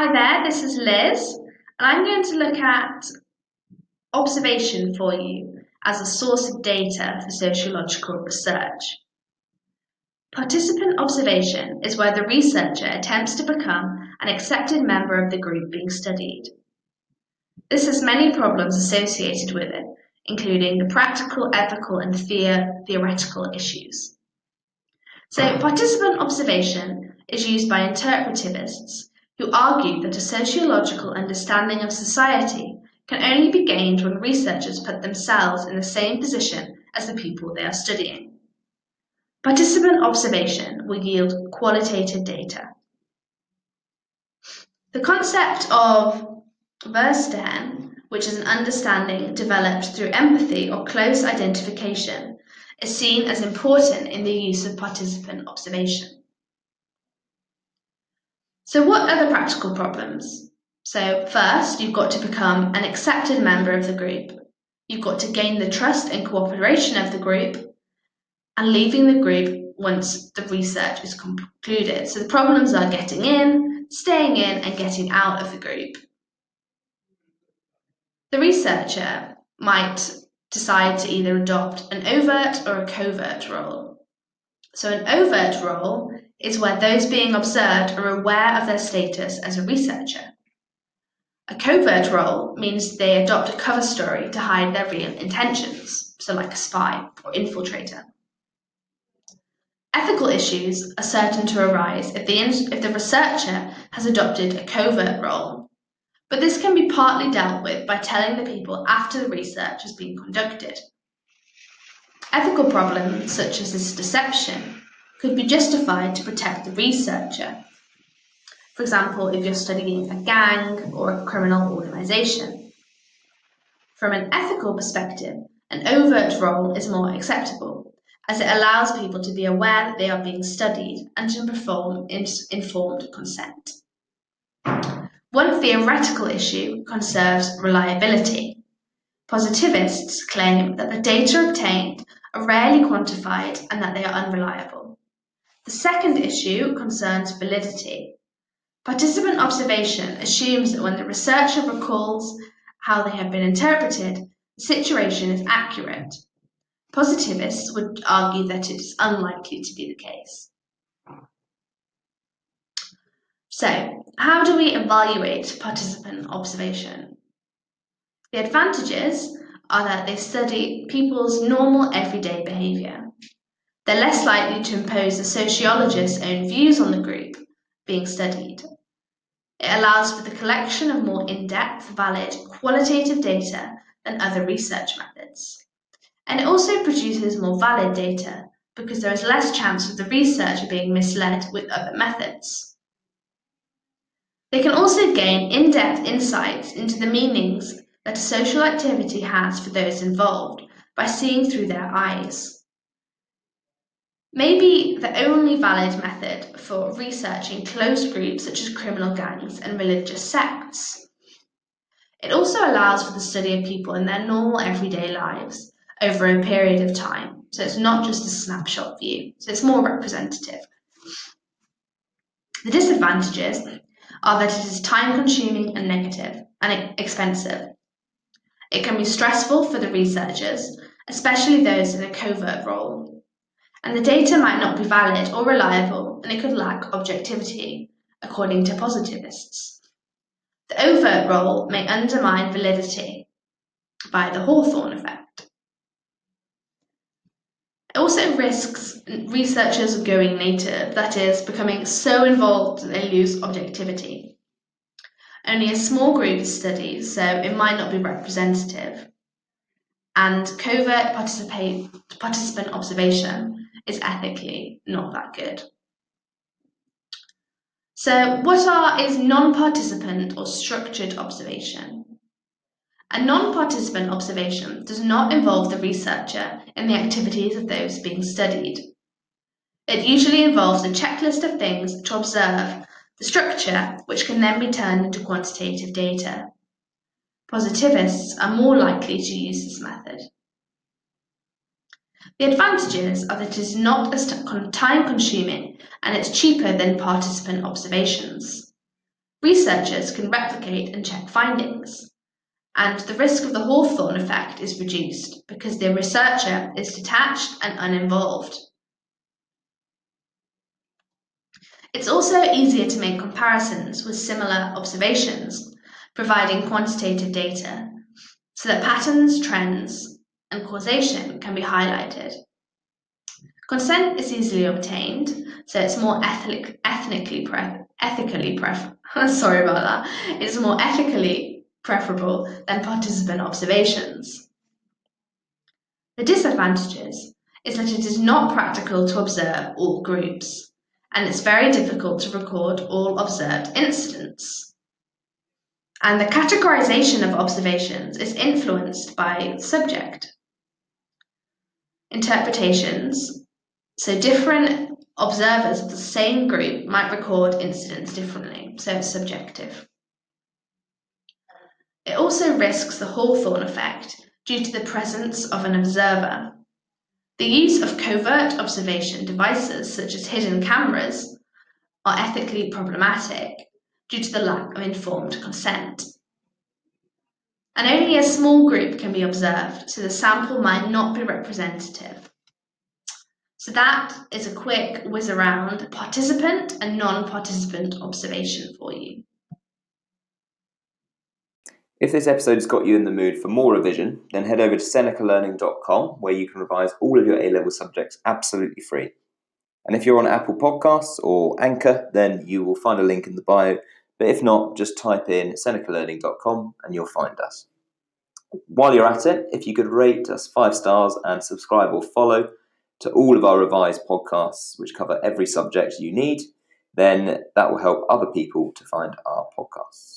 Hi there, this is Liz, and I'm going to look at observation for you as a source of data for sociological research. Participant observation is where the researcher attempts to become an accepted member of the group being studied. This has many problems associated with it, including the practical, ethical, and the theoretical issues. So, participant observation is used by interpretivists who argue that a sociological understanding of society can only be gained when researchers put themselves in the same position as the people they are studying. Participant observation will yield qualitative data. The concept of Verstehen, which is an understanding developed through empathy or close identification, is seen as important in the use of participant observation. So, what are the practical problems? So, first, you've got to become an accepted member of the group. You've got to gain the trust and cooperation of the group, and leaving the group once the research is concluded. So, the problems are getting in, staying in, and getting out of the group. The researcher might decide to either adopt an overt or a covert role. So, an overt role is where those being observed are aware of their status as a researcher. A covert role means they adopt a cover story to hide their real intentions, so like a spy or infiltrator. Ethical issues are certain to arise if the, if the researcher has adopted a covert role, but this can be partly dealt with by telling the people after the research has been conducted. Ethical problems such as this deception could be justified to protect the researcher. For example, if you're studying a gang or a criminal organisation. From an ethical perspective, an overt role is more acceptable, as it allows people to be aware that they are being studied and to perform informed consent. One theoretical issue concerns reliability. Positivists claim that the data obtained are rarely quantified and that they are unreliable. The second issue concerns validity. Participant observation assumes that when the researcher recalls how they have been interpreted, the situation is accurate. Positivists would argue that it is unlikely to be the case. So, how do we evaluate participant observation? The advantages are that they study people's normal everyday behaviour. They're less likely to impose the sociologist's own views on the group being studied. It allows for the collection of more in depth, valid, qualitative data than other research methods. And it also produces more valid data because there is less chance of the researcher being misled with other methods. They can also gain in depth insights into the meanings that a social activity has for those involved by seeing through their eyes may be the only valid method for researching closed groups such as criminal gangs and religious sects. It also allows for the study of people in their normal everyday lives over a period of time, so it's not just a snapshot view, so it's more representative. The disadvantages are that it is time consuming and negative and expensive. It can be stressful for the researchers, especially those in a covert role, and the data might not be valid or reliable and it could lack objectivity, according to positivists. The overt role may undermine validity by the Hawthorne effect. It also risks researchers going native, that is, becoming so involved that they lose objectivity. Only a small group is studied, so it might not be representative. And covert participant observation is ethically not that good. So, what are is non-participant or structured observation? A non-participant observation does not involve the researcher in the activities of those being studied. It usually involves a checklist of things to observe the structure, which can then be turned into quantitative data. Positivists are more likely to use this method. The advantages are that it is not as time consuming and it's cheaper than participant observations. researchers can replicate and check findings. And the risk of the Hawthorne effect is reduced because the researcher is detached and uninvolved. It's also easier to make comparisons with similar observations, providing quantitative data, so that patterns, trends, and causation can be highlighted. Consent is easily obtained, so it's more ethnic, ethnically pre- ethically sorry about that. It's more ethically preferable than participant observations. The disadvantages is that it is not practical to observe all groups, and it's very difficult to record all observed incidents. And the categorization of observations is influenced by subject. Interpretations so different observers of the same group might record incidents differently, so it's subjective. It also risks the Hawthorne effect due to the presence of an observer. The use of covert observation devices, such as hidden cameras, are ethically problematic due to the lack of informed consent. And only a small group can be observed, so the sample might not be representative. So that is a quick whiz around participant and non-participant observation for you. If this episode has got you in the mood for more revision, then head over to senecalearning.com where you can revise all of your A-level subjects absolutely free. And if you're on Apple Podcasts or Anchor, then you will find a link in the bio. But if not, just type in senecalearning.com and you'll find us. While you're at it, if you could rate us five stars and subscribe or follow, to all of our revised podcasts, which cover every subject you need, then that will help other people to find our podcasts.